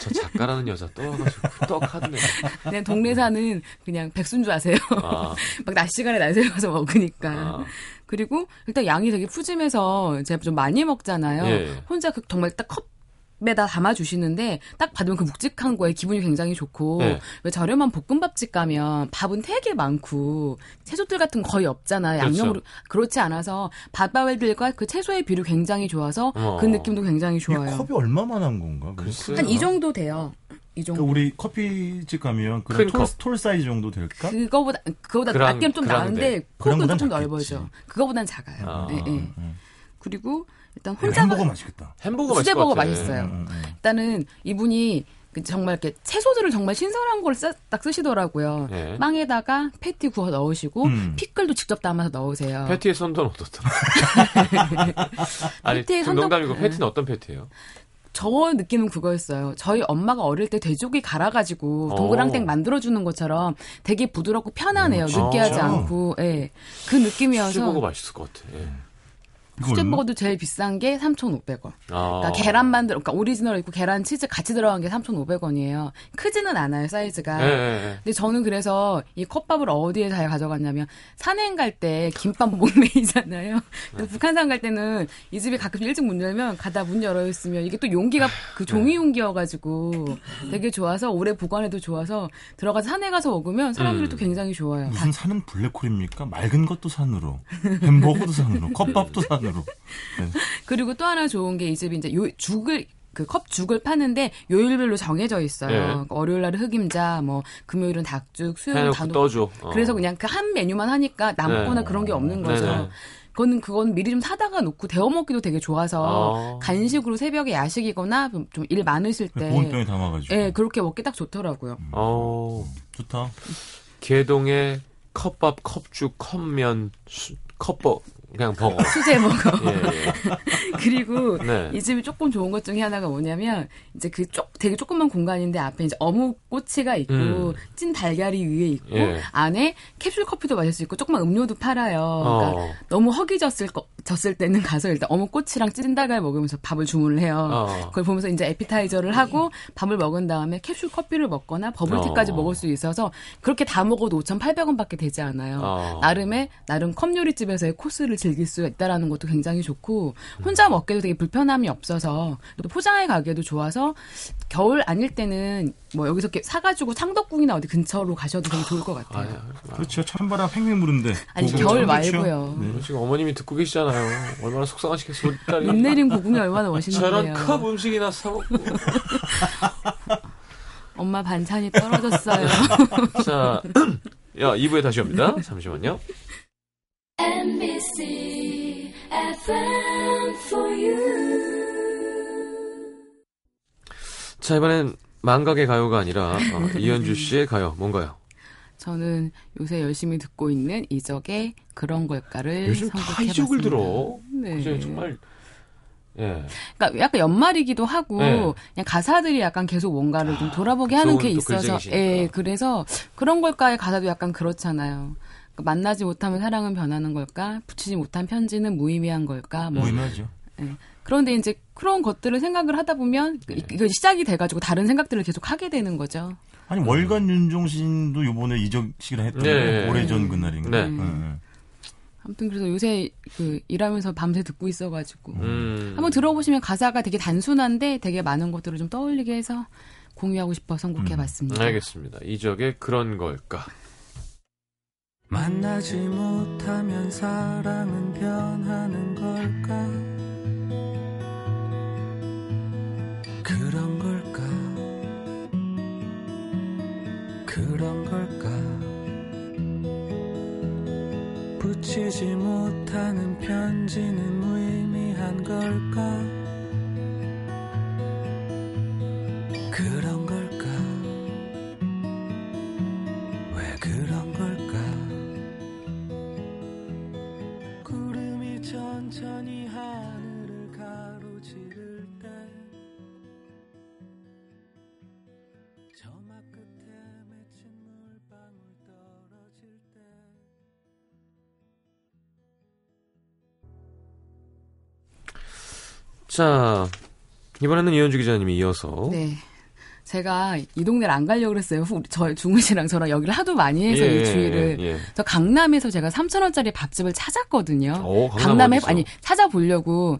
저 작가라는 여자 또 와가지고 떡하네. 그냥 동네 사는 그냥 백순 줄 아세요. 아, 막낮 시간에 날 새워서 먹으니까. 아. 그리고 일단 양이 되게 푸짐해서 제가 좀 많이 먹잖아요. 예. 혼자 그 정말 딱 컵 에다 담아 주시는데 딱 받으면 그 묵직한 거에 기분이 굉장히 좋고 예. 왜 저렴한 볶음밥집 가면 밥은 되게 많고 채소들 같은 거 거의 없잖아요. 그렇죠. 양념으로 그렇지 않아서 밥밥들과 그 채소의 비율이 굉장히 좋아서 어. 그 느낌도 굉장히 이 좋아요. 컵이 얼마만한 건가? 한 이 정도 돼요. 이 정도. 그러니까 우리 커피집 가면 큰 그런 톨, 컵. 톨 사이즈 정도 될까? 그거보다 그거보다 그랑- 좀. 나은데 폭은 작겠지. 넓어져. 그거보단 작아요. 아. 예, 예. 음. 그리고 일단 혼자 햄버거 맛있겠다. 햄버거 수제버거. 맛있어요. 음, 음. 일단은 이분이 그 정말 이렇게 채소들을 정말 신선한 걸 딱 쓰시더라고요. 예. 빵에다가 패티 구워 넣으시고 음. 피클도 직접 담아서 넣으세요. 패티의 선도는 어떻더라? 아니, 패티의 좀 선도- 농담이고 네. 패티는 어떤 패티예요? 저 느낌은 그거였어요. 저희 엄마가 어릴 때 돼지고기 갈아가지고 동그랑땡 어. 만들어주는 것처럼 되게 부드럽고 편하네요. 어, 진짜? 느끼하지 않고. 예. 그 느낌이어서 수제버거 맛있을 것 같아. 예. 수제버거도 제일 비싼 게 3,500원. 아. 그러니까 계란 만들, 그러니까 오리지널 있고 계란 치즈 같이 들어간 게 3,500원이에요. 크지는 않아요 사이즈가. 예, 예, 예. 근데 저는 그래서 이 컵밥을 어디에 잘 가져갔냐면 산행 갈 때 김밥 목메이잖아요. 근데 북한산 갈 때는 이 집이 가끔 일찍 문 열면 가다 문 열어 있으면 이게 또 용기가 그 종이 용기여가지고 되게 좋아서 오래 보관해도 좋아서 들어가서 산에 가서 먹으면 사람들도 음. 굉장히 좋아요. 다 무슨 산은 블랙홀입니까? 맑은 것도 산으로, 햄버거도 산으로, 컵밥도 산으로. 네. 그리고 또 하나 좋은 게 이 집이 이제 요 죽을 그 컵죽을 파는데 요일별로 정해져 있어요. 예. 그러니까 월요일 날은 흑임자, 뭐 금요일은 닭죽, 수요일은 단호. 떠줘. 어. 그래서 그냥 그 한 메뉴만 하니까 남거나 네. 그런 게 없는 거죠. 네네. 그거는 그건 미리 좀 사다가 놓고 데워 먹기도 되게 좋아서 아. 간식으로 새벽에 야식이거나 좀 일 많으실 때 보온병에 담아가지고. 예, 그렇게 먹기 딱 좋더라고요. 어. 좋다. 개동의 컵밥, 컵죽, 컵면, 수, 컵버 그냥 버거. 수제 먹어. 예, 예. 그리고 네. 이 집이 조금 좋은 것 중에 하나가 뭐냐면 이제 그쪽 되게 조그만 공간인데 앞에 이제 어묵 꼬치가 있고 음. 찐 달걀이 위에 있고 예. 안에 캡슐 커피도 마실 수 있고 조그만 음료도 팔아요. 그러니까 어. 너무 허기졌을 거, 졌을 때는 가서 일단 어묵 꼬치랑 찐 달걀 먹으면서 밥을 주문을 해요. 어. 그걸 보면서 이제 에피타이저를 하고 밥을 먹은 다음에 캡슐 커피를 먹거나 버블티까지 어. 먹을 수 있어서 그렇게 다 먹어도 5,800원밖에 되지 않아요. 어. 나름의 나름 컵 요리 집에서의 코스를 즐길 수 있다라는 것도 굉장히 좋고 혼자 먹기도 되게 불편함이 없어서 또 포장해 가기에도 좋아서 겨울 아닐 때는 뭐 여기서 이렇게 사가지고 창덕궁이나 어디 근처로 가셔도 되게 좋을 것 같아요. 아, 그렇죠. 찬바람 부는데. 아니 겨울 참 좋죠. 말고요. 네. 지금 어머님이 듣고 계시잖아요. 얼마나 속상하시겠어요. 딸이 눈 내린 고궁이 얼마나 저런 멋있는데요. 컵 음식이나 사먹고. 엄마 반찬이 떨어졌어요. 자, 야, 2부에 다시 옵니다. 잠시만요. NBC FM for you. 자, 이번엔 망각의 가요가 아니라 어, 이현주 씨의 가요 뭔가요? 저는 요새 열심히 듣고 있는 이적의 그런 걸까를 요즘 다. 이적을 들어. 네. 그죠? 정말 예. 그러니까 약간 연말이기도 하고 네. 그냥 가사들이 약간 계속 뭔가를 좀 돌아보게 하는 게또 있어서 글쟁이시니까. 예 그래서 그런 걸까의 가사도 약간 그렇잖아요. 그러니까 만나지 못하면 사랑은 변하는 걸까? 붙이지 못한 편지는 무의미한 걸까? 뭐 무의미하죠. 그런데 이제 그런 것들을 생각을 하다 보면 네. 이- 이거 시작이 돼가지고 다른 생각들을 계속 하게 되는 거죠. 아니 월간 윤종신도 요번에 이적식이라 했던 네. 거 오래전 그날인가. 네. 네. 아무튼 그래서 요새 그 일하면서 밤새 듣고 있어가지고 음. 한번 들어보시면 가사가 되게 단순한데 되게 많은 것들을 좀 떠올리게 해서 공유하고 싶어 선곡해봤습니다. 음. 알겠습니다. 이적의 그런 걸까? 만나지 못하면 사랑은 변하는 걸까? 그런 걸까? 그런 걸까? 붙이지 못하는 편지는 무의미한 걸까? 자, 이번에는 이현주 기자님이 이어서 네. 제가 이 동네를 안 가려고 그랬어요. 후- 저 중훈 씨랑 저랑 여기를 하도 많이 해서 예, 이 주위를. 예, 예. 저 강남에서 제가 3,000원짜리 밥집을 찾았거든요. 오, 강남 강남에 어디서? 아니 찾아보려고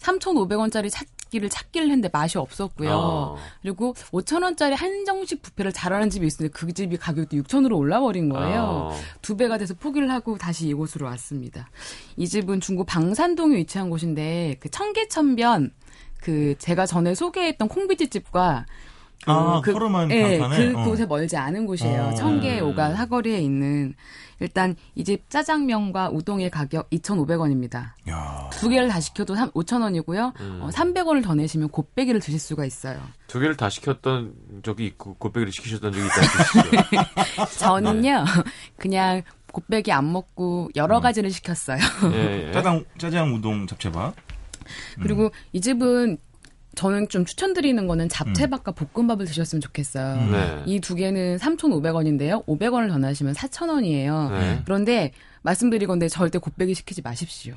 3,500원짜리 찾기를 찾기를 했는데 맛이 없었고요. 어. 그리고 5,000원짜리 한정식 뷔페를 잘하는 집이 있었는데 그 집이 가격도 6,000으로 올라버린 거예요. 어. 두 배가 돼서 포기를 하고 다시 이곳으로 왔습니다. 이 집은 중구 방산동에 위치한 곳인데 그 청계천변 그 제가 전에 소개했던 콩비지 집과 그, 아, 허름한 예, 간판에? 그 어. 곳에 멀지 않은 곳이에요. 어. 청계 음. 오가 사거리에 있는 일단 이 집 짜장면과 우동의 가격 2,500원입니다. 야. 두 개를 다 시켜도 5,000원이고요. 음. 어, 300원을 더 내시면 곱빼기를 드실 수가 있어요. 두 개를 다 시켰던 적이 있고 곱빼기를 시키셨던 적이 있다는 뜻이죠. 저는요, 그냥 곱빼기 안 먹고 여러 가지를 시켰어요. 예, 예. 짜장 짜장 우동 잡채밥. 그리고 이 집은 저는 좀 추천드리는 거는 잡채밥과 볶음밥을 드셨으면 좋겠어요. 음. 네. 이두 개는 3,500원인데요. 500원을 더 내시면 4,000원이에요. 네. 그런데 말씀드리건데 절대 곱빼기 시키지 마십시오.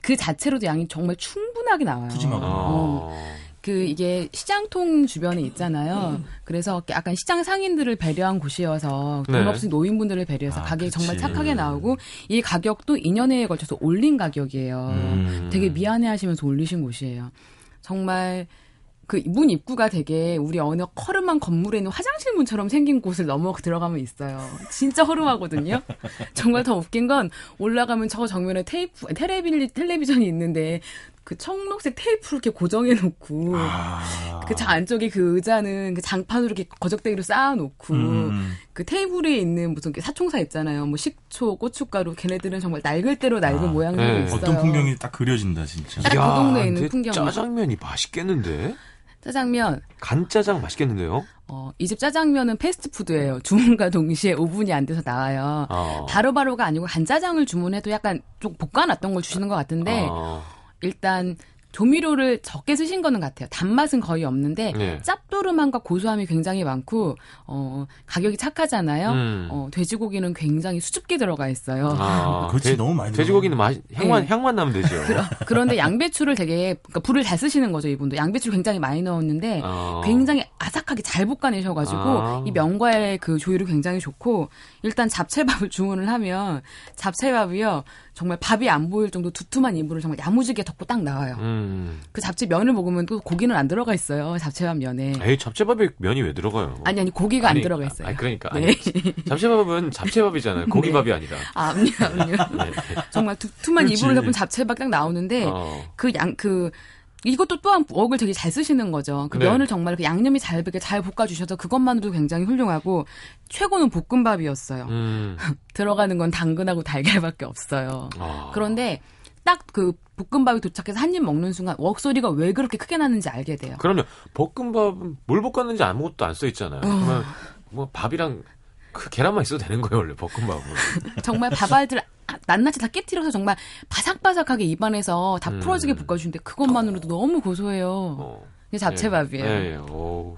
그 자체로도 양이 정말 충분하게 나와요. 푸짐하고. 어. 그 이게 시장통 주변에 있잖아요. 그래서 약간 시장 상인들을 배려한 곳이어서 돈 네. 없이 노인분들을 배려해서 아, 가격이 그치. 정말 착하게 나오고 이 가격도 2년에 걸쳐서 올린 가격이에요. 음. 되게 미안해하시면서 올리신 곳이에요. 정말 그 문 입구가 되게 우리 어느 허름한 건물에 있는 화장실 문처럼 생긴 곳을 넘어 들어가면 있어요. 진짜 허름하거든요. 정말 더 웃긴 건 올라가면 저 정면에 테이프 텔레비 텔레비전이 있는데 그 청록색 테이프를 이렇게 고정해 놓고 아. 그저 안쪽에 그 의자는 그 장판으로 이렇게 거적대기로 쌓아놓고 음. 그 테이블에 있는 무슨 그 사총사 있잖아요. 뭐 식초, 고춧가루 걔네들은 정말 낡을 대로 낡은 아, 모양들이 네. 있어요. 어떤 풍경이 딱 그려진다 진짜. 딱 그 동네에 있는 풍경이죠. 짜장면이 맛있겠는데? 짜장면 간짜장 맛있겠는데요? 어, 이 집 짜장면은 패스트푸드예요. 주문과 동시에 5분이 안 돼서 나와요. 어. 바로바로가 아니고 간짜장을 주문해도 약간 좀 볶아놨던 걸 주시는 것 같은데 어. 일단 조미료를 적게 쓰신 거는 같아요. 단맛은 거의 없는데 네. 짭조름함과 고소함이 굉장히 많고 어, 가격이 착하잖아요. 음. 어, 돼지고기는 굉장히 수줍게 들어가 있어요. 아, 그렇지, 돼- 너무 많이 돼지고기는 맛, 향만, 네. 향만 나면 되죠. 그런데 양배추를 되게 그러니까 불을 잘 쓰시는 거죠 이분도 양배추를 굉장히 많이 넣었는데 어. 굉장히 아삭하게 잘 볶아내셔 가지고 아. 이 면과의 그 조율이 굉장히 좋고 일단 잡채밥을 주문을 하면 잡채밥이요 정말 밥이 안 보일 정도 두툼한 이불을 정말 야무지게 덮고 딱 나와요. 음. 그 잡채 면을 먹으면 또 고기는 안 들어가 있어요. 잡채밥 면에. 에이, 잡채밥에 면이 왜 들어가요? 아니 아니 고기가 아니, 안 들어가 있어요. 아니, 그러니까. 네. 아니, 잡채밥은 잡채밥이잖아요. 고기밥이 아니라. 아, 아니요, 아니요. 네. 정말 두툼한 그렇지. 이불을 덮은 잡채밥 딱 나오는데 어. 그양그 이것도 또한 부엌을 되게 잘 쓰시는 거죠. 그 네. 면을 정말 그 양념이 잘 배게 잘 볶아주셔서 그것만으로도 굉장히 훌륭하고 최고는 볶음밥이었어요. 음. 들어가는 건 당근하고 달걀밖에 없어요. 아. 그런데 딱 그 볶음밥이 도착해서 한 입 먹는 순간 웍 소리가 왜 그렇게 크게 나는지 알게 돼요. 그럼요. 볶음밥은 뭘 볶았는지 아무것도 안 써 있잖아요. 그러면 뭐 밥이랑 그 계란만 있어도 되는 거예요, 원래 볶음밥은. 정말 밥알들 낱낱이 다 깨트려서 정말 바삭바삭하게 입안에서 다 음. 풀어지게 볶아주는데 그것만으로도 너무 고소해요. 어. 이게 잡채밥이에요. 예, 예. 오.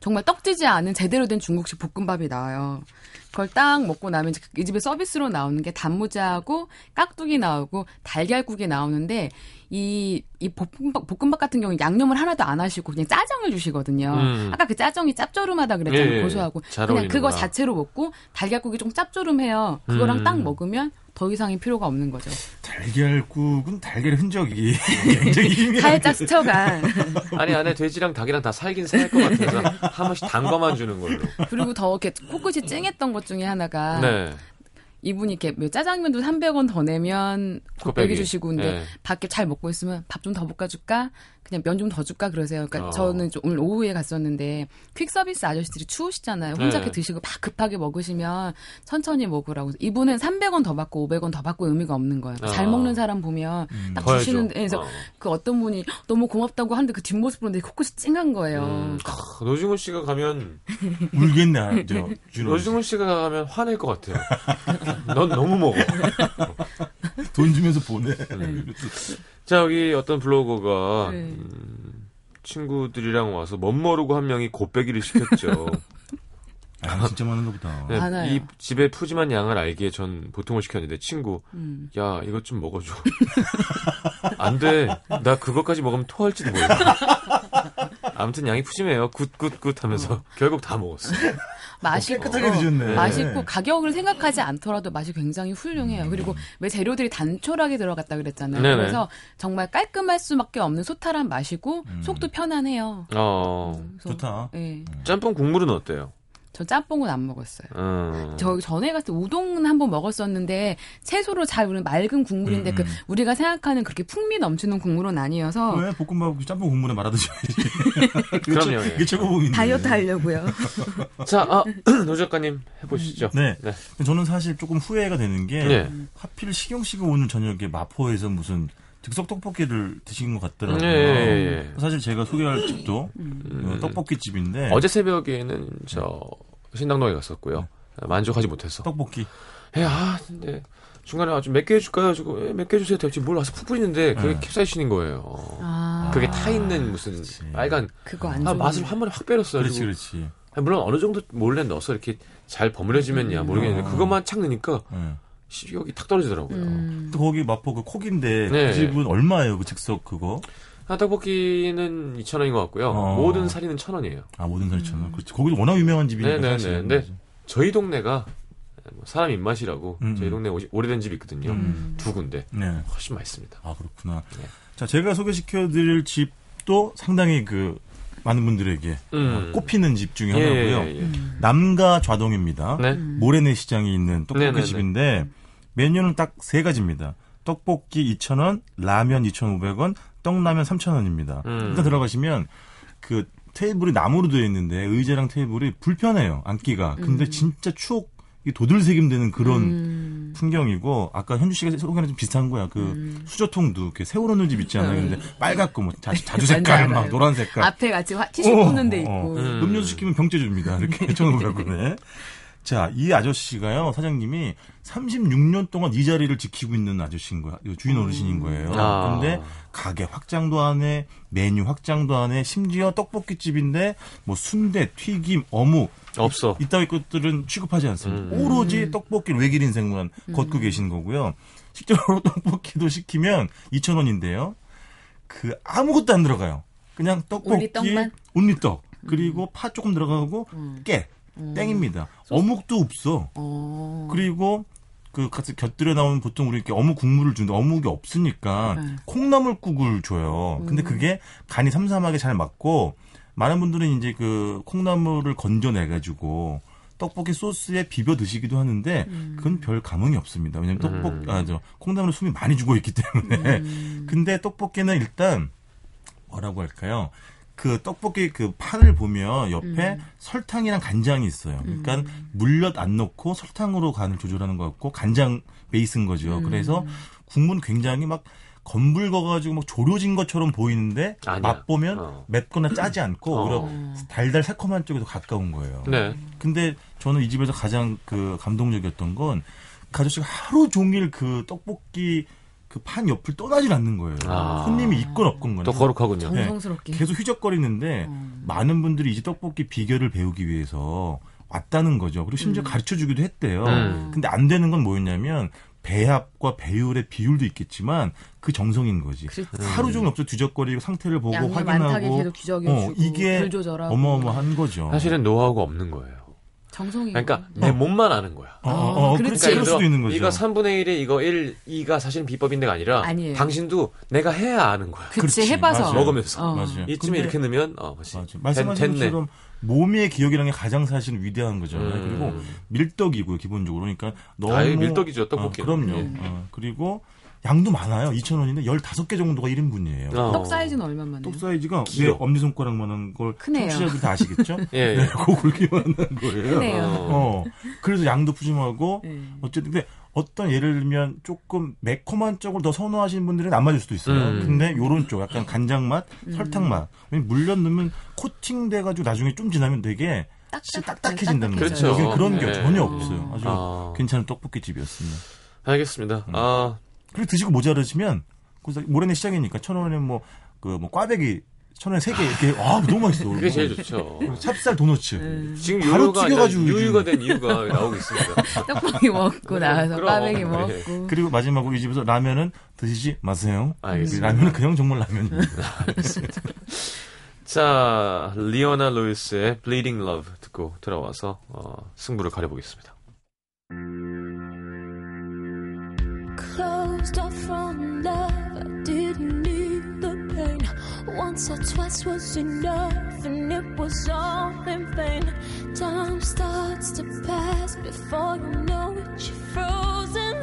정말 떡지지 않은 제대로 된 중국식 볶음밥이 나와요. 그걸 딱 먹고 나면 이제 이 집에 서비스로 나오는 게 단무지하고 깍두기 나오고 달걀국이 나오는데 이, 이 볶음밥, 볶음밥 같은 경우는 양념을 하나도 안 하시고 그냥 짜장을 주시거든요. 음. 아까 그 짜장이 짭조름하다 그랬잖아요. 예, 예. 고소하고. 잘 그냥 그거. 자체로 먹고 달걀국이 좀 짭조름해요. 그거랑 음. 딱 먹으면 더 이상의 필요가 없는 거죠. 달걀국은 달걀 흔적이 굉장히 살짝 스쳐간. 아니, 안에 돼지랑 닭이랑 다 살긴 살 것 같아서 한 번씩 담가만 주는 걸로. 그리고 더 이렇게 코끝이 찡했던 것 중에 하나가 네. 이분이 이렇게 뭐 짜장면도 300원 더 내면 곱빼기. 주시고 근데 네. 밖에 잘 먹고 있으면 밥 좀 더 볶아줄까? 그냥 면 좀 더 줄까? 그러세요. 그러니까 어. 저는 좀 오늘 오후에 갔었는데 퀵 서비스 아저씨들이 추우시잖아요. 혼자 네. 이렇게 드시고 막 급하게 먹으시면 천천히 먹으라고. 이분은 300원 더 받고 500원 더 받고 의미가 없는 거예요. 잘 아. 먹는 사람 보면 딱 더 해줘. 주시는데 그래서 어. 그 어떤 분이 너무 고맙다고 하는데 그 뒷모습 보는데 코끝이 찡한 거예요. 음, 크, 노중훈 씨가 가면 울겠네, 아, 저. 노중훈 씨가 가면 화낼 것 같아요. 넌 너무 먹어. 돈 주면서 보내. 자 여기 어떤 블로거가 네. 음, 친구들이랑 와서 멋모르고 한 명이 곱빼기를 시켰죠. 아, 진짜 많은가 보다. 네, 많아요. 이 집의 푸짐한 양을 알기에 전 보통을 시켰는데 친구 음. 야 이것 좀 먹어줘. 안 돼. 나 그것까지 먹으면 토할지도 모르겠어. 아무튼 양이 푸짐해요. good good good 하면서 결국 다 먹었어. 맛있고 깨끗하게 드셨네. 맛있고 가격을 생각하지 않더라도 맛이 굉장히 훌륭해요. 그리고 왜 재료들이 단촐하게 들어갔다 그랬잖아요. 네네. 그래서 정말 깔끔할 수밖에 없는 소탈한 맛이고 속도 편안해요. 어 그래서, 좋다. 예. 짬뽕 국물은 어때요? 저 짬뽕은 안 먹었어요. 음. 저 전에 갔을 때 우동은 한번 먹었었는데 채소로 잘 우리는 맑은 국물인데 그 우리가 생각하는 그렇게 풍미 넘치는 국물은 아니어서 왜 볶음밥 짬뽕 국물에 말아 드셔야지. 그럼요, 예. 이게 최고봉인데. 다이어트 하려고요. 자, 아, 노 작가님 해보시죠. 네. 네. 저는 사실 조금 후회가 되는 게 네. 하필 시경 씨가 오늘 저녁에 마포에서 무슨 즉석 떡볶이를 드신 것 같더라고요. 예, 예, 예. 사실 제가 소개할 집도 어, 떡볶이 집인데 어제 새벽에는 저 신당동에 갔었고요. 만족하지 못해서. 떡볶이 에, 아, 근데 중간에 아주 몇 개 해줄까요? 저거 몇개 주세요. 지금 뭘 와서 푹 뿌리는데 그게 네. 캡사이신인 거예요. 아, 그게 타 있는 무슨 빨간 그거 안 아, 맛을 한 번에 확 빼렸어요. 그렇지 그리고 그렇지. 아니, 물론 어느 정도 몰래 넣어서 이렇게 잘 버무려지면야 모르겠는데 어. 그것만 착 넣으니까 예. 식욕이 탁 떨어지더라고요. 음. 또 거기 마포 그 콕인데 네. 그 집은 얼마예요 그 즉석 그거? 아, 떡볶이는 2,000원인 것 같고요. 어. 모든 사리는 1,000원이에요. 아 모든 살처럼 그렇지. 거기도 워낙 유명한 집이니까 네네네. 사실. 네. 저희 동네가 뭐 사람 입맛이라고 음. 저희 동네 오시- 오래된 집 있거든요. 음. 두 군데 네. 훨씬 맛있습니다. 아 그렇구나. 네. 자 제가 소개시켜 드릴 집도 상당히 그 많은 분들에게 음. 어, 꼽히는 집 중에 예, 하나고요. 예, 예. 남가 좌동입니다. 네. 모래내 시장에 있는 떡볶이 네네네. 집인데 메뉴는 딱 세 가지입니다. 떡볶이 2,000원, 라면 2,500원, 떡라면 3,000원입니다. 음. 일단 들어가시면 그 테이블이 나무로 되어 있는데 의자랑 테이블이 불편해요. 앉기가. 근데 진짜 추억 이 도들새김 되는 그런 음. 풍경이고 아까 현주 씨가 소개한 좀 비슷한 거야. 그 수저통도 이렇게 세월호 넣는 집 있잖아요. 근데 빨갛고 뭐 자, 자주 색깔 알아요. 막 노란 색깔. 앞에 같이 화- 티슈 어, 꽂는 데 어, 있고. 어. 음. 음료수 시키면 병째 줍니다. 이렇게 1,500원에. 자, 이 아저씨가요, 사장님이 36년 동안 이 자리를 지키고 있는 아저씨인 거야. 이거 주인 어르신인 거예요. 아. 근데 가게 확장도 안 해, 메뉴 확장도 안 해, 심지어 떡볶이집인데 뭐 순대, 튀김, 어묵 없어. 이따위 것들은 취급하지 않습니다. 음. 오로지 떡볶이를 외길 인생만 걷고 계신 거고요. 실제로 떡볶이도 시키면 2,000원인데요. 그 아무것도 안 들어가요. 그냥 떡볶이, 올리 떡만? 온리떡, 그리고 파 조금 들어가고 깨, 땡입니다. 어묵도 없어. 어. 그리고 그 같이 곁들여 나오는 보통 우리 이렇게 어묵 국물을 주는데 어묵이 없으니까 네. 콩나물국을 줘요. 근데 그게 간이 삼삼하게 잘 맞고 많은 분들은 이제 그 콩나물을 건져내 가지고 떡볶이 소스에 비벼 드시기도 하는데 그건 별 감흥이 없습니다. 왜냐면 떡볶 음. 아저 콩나물 숨이 많이 죽어 있기 때문에. 근데 떡볶이는 일단 뭐라고 할까요? 그 떡볶이 그 판을 보면 옆에 설탕이랑 간장이 있어요. 그러니까 물엿 안 넣고 설탕으로 간을 조절하는 것 같고 간장 베이스인 거죠. 그래서 국물은 굉장히 막 검붉어가지고 막 조려진 것처럼 보이는데 아니야. 맛보면 어. 맵거나 짜지 않고 어. 오히려 달달 새콤한 쪽에 더 가까운 거예요. 네. 근데 저는 이 집에서 가장 그 감동적이었던 건 그 아저씨가 하루 종일 그 떡볶이 그 판 옆을 떠나질 않는 거예요. 아. 손님이 있건 없건 간에. 또 거룩하군요. 네. 정성스럽게. 계속 휘적거리는데 음. 많은 분들이 이제 떡볶이 비결을 배우기 위해서 왔다는 거죠. 그리고 심지어 가르쳐 주기도 했대요. 음. 근데 안 되는 건 뭐였냐면 배합과 배율의 비율도 있겠지만 그 정성인 거지. 그렇지. 하루 종일 없어 뒤적거리고 상태를 보고 확인하고 어, 이게 어마어마한 거죠. 사실은 노하우가 없는 거예요. 정성이 그러니까 내 몸만 아는 거야. 어, 어, 어, 그렇지. 그러니까 그럴 수도 있는 거죠. 이거 3분의 1에 이거 1, 2가 사실은 비법인데가 아니라 아니에요. 당신도 내가 해야 아는 거야. 그치 그렇지, 해봐서 맞아요. 먹으면서. 어. 맞아요. 이쯤에 이렇게 넣으면 어, 그렇지. 맞아. 말씀하신. 것처럼 몸의 기억이라는 게 가장 사실은 위대한 거잖아요. 음. 그리고 밀떡이고요, 기본적으로. 그러니까 너무 아예 밀떡이죠, 떡볶이는. 어, 그럼요. 예. 어, 그리고 양도 많아요. 2,000원인데 15개 정도가 1인분이에요. 어. 떡 사이즈는 얼마만 해요? 떡 사이즈가. 내 엄지 손가락만한 걸 크네요. 청취자들 다 아시겠죠? 예, 네, 예. 그렇게만 한 거예요. 크네요. 어. 그래서 양도 푸짐하고 네. 어쨌든 근데 어떤 예를 들면 조금 매콤한 쪽을 더 선호하시는 분들은 안 맞을 수도 있어요. 음. 근데 요런 쪽 약간 간장 맛, 음. 설탕 맛. 물엿 넣으면 코팅 돼 가지고 나중에 좀 지나면 되게 딱딱해진다는 거죠. 그렇죠. 여기 그런 게 네. 전혀 없어요. 아주 아. 괜찮은 떡볶이 집이었습니다. 알겠습니다. 음. 아, 그리고 드시고 모자르시면 그래서 모레내 시작이니까 천 원에 뭐그뭐 꽈배기 천 원에 세개 이렇게 아 너무 맛있어. 그게 제일 좋죠. 찹쌀 도너츠. 네. 지금 바로 튀겨가지고 유유가 된 이유가 나오고 있습니다. 떡볶이 먹고 나와서 그럼. 꽈배기 네. 먹고 그리고 마지막으로 이 집에서 라면은 드시지 마세요. 알겠습니다. 라면은 그냥 정말 라면입니다. 자, 리오나 루이스의 Bleeding Love 듣고 들어와서 어, 승부를 가려보겠습니다. Closed from love, I didn't need the pain. Once or twice was enough, and it was all in vain. Time starts to pass before you know it, you're frozen.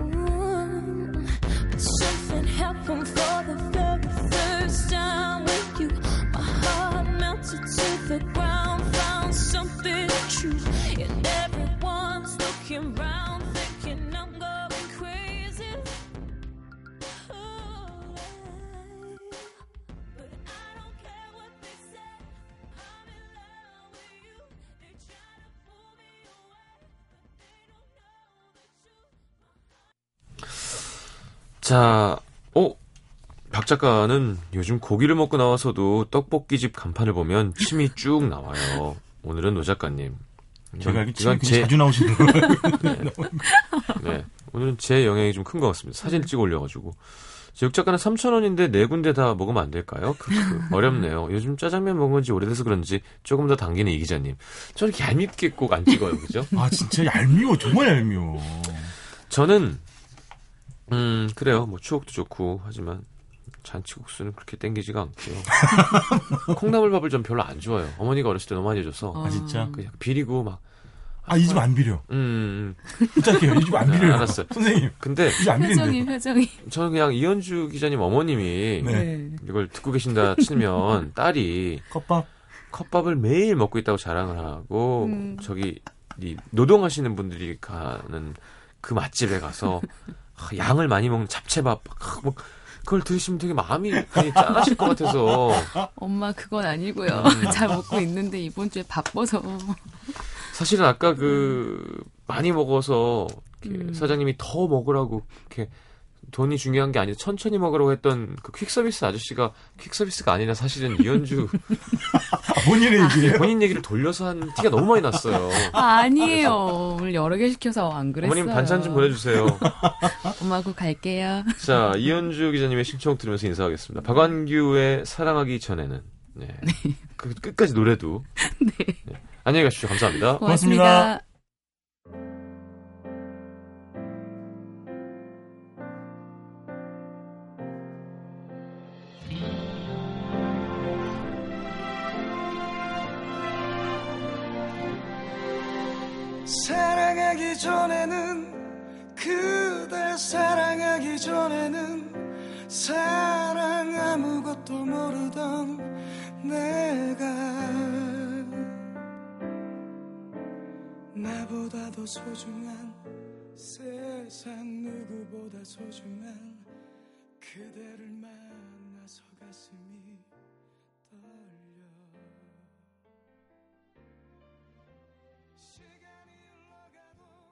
Ooh. But something happened for the 자, 어? 박 작가는 요즘 고기를 먹고 나와서도 떡볶이집 간판을 보면 침이 쭉 나와요. 오늘은 노 작가님. 제가 알기 이건 참 자주 나오시는 거예요. 네. 오늘은 제 영향이 좀 큰 것 같습니다. 사진 찍어 올려가지고. 제 작가는 3,000원인데 네 군데 다 먹으면 안 될까요? 그, 그, 어렵네요. 요즘 짜장면 먹은 지 오래돼서 그런지 조금 더 당기는 이 기자님. 저는 얄밉게 꼭 안 찍어요. 그죠? 아 진짜 얄미워, 정말 얄미워. 저는, 음, 그래요. 뭐 추억도 좋고 하지만 잔치국수는 그렇게 땡기지가 않고요. 콩나물밥을 좀 별로 안 좋아해요. 어머니가 어렸을 때 너무 많이 해줘서. 아 진짜? 그냥 비리고 막, 아 이 집 안 비려. 음, 음. 부탁해요. 이 집안 네, 비려요. 알았어요. 선생님, 근데 이집안 표정이. 표정이 저는 그냥 이현주 기자님 어머님이 네. 네. 이걸 듣고 계신다 치면 딸이 컵밥. 컵밥을 매일 먹고 있다고 자랑을 하고 음. 저기 이 노동하시는 분들이 가는 그 맛집에 가서 아, 양을 많이 먹는 잡채밥 아, 뭐 그걸 드시면 되게 마음이 많이 짠하실 것 같아서 엄마 그건 아니고요. 음. 잘 먹고 있는데 이번 주에 바빠서 사실은 아까 그 많이 먹어서 음. 사장님이 더 먹으라고 이렇게 돈이 중요한 게 아니라 천천히 먹으라고 했던 그 퀵서비스 아저씨가 퀵서비스가 아니라 사실은 이현주 아, 본인의 얘기예요. 본인 얘기를 돌려서 한 티가 너무 많이 났어요. 아, 아니에요. 오늘 여러 개 시켜서 안 그랬어요. 어머님 반찬 좀 보내주세요. 엄마 그 갈게요. 자, 이현주 기자님의 신청 들으면서 인사하겠습니다. 박완규의 사랑하기 전에는. 네. 그 끝까지 노래도. 네. 안녕히 가십시오. 감사합니다. 고맙습니다. 고맙습니다. 사랑하기 전에는 그댈 사랑하기 전에는 사랑 아무것도 모르던 내가 나보다 더 소중한 세상 누구보다 소중한 그대를 만나서 가슴이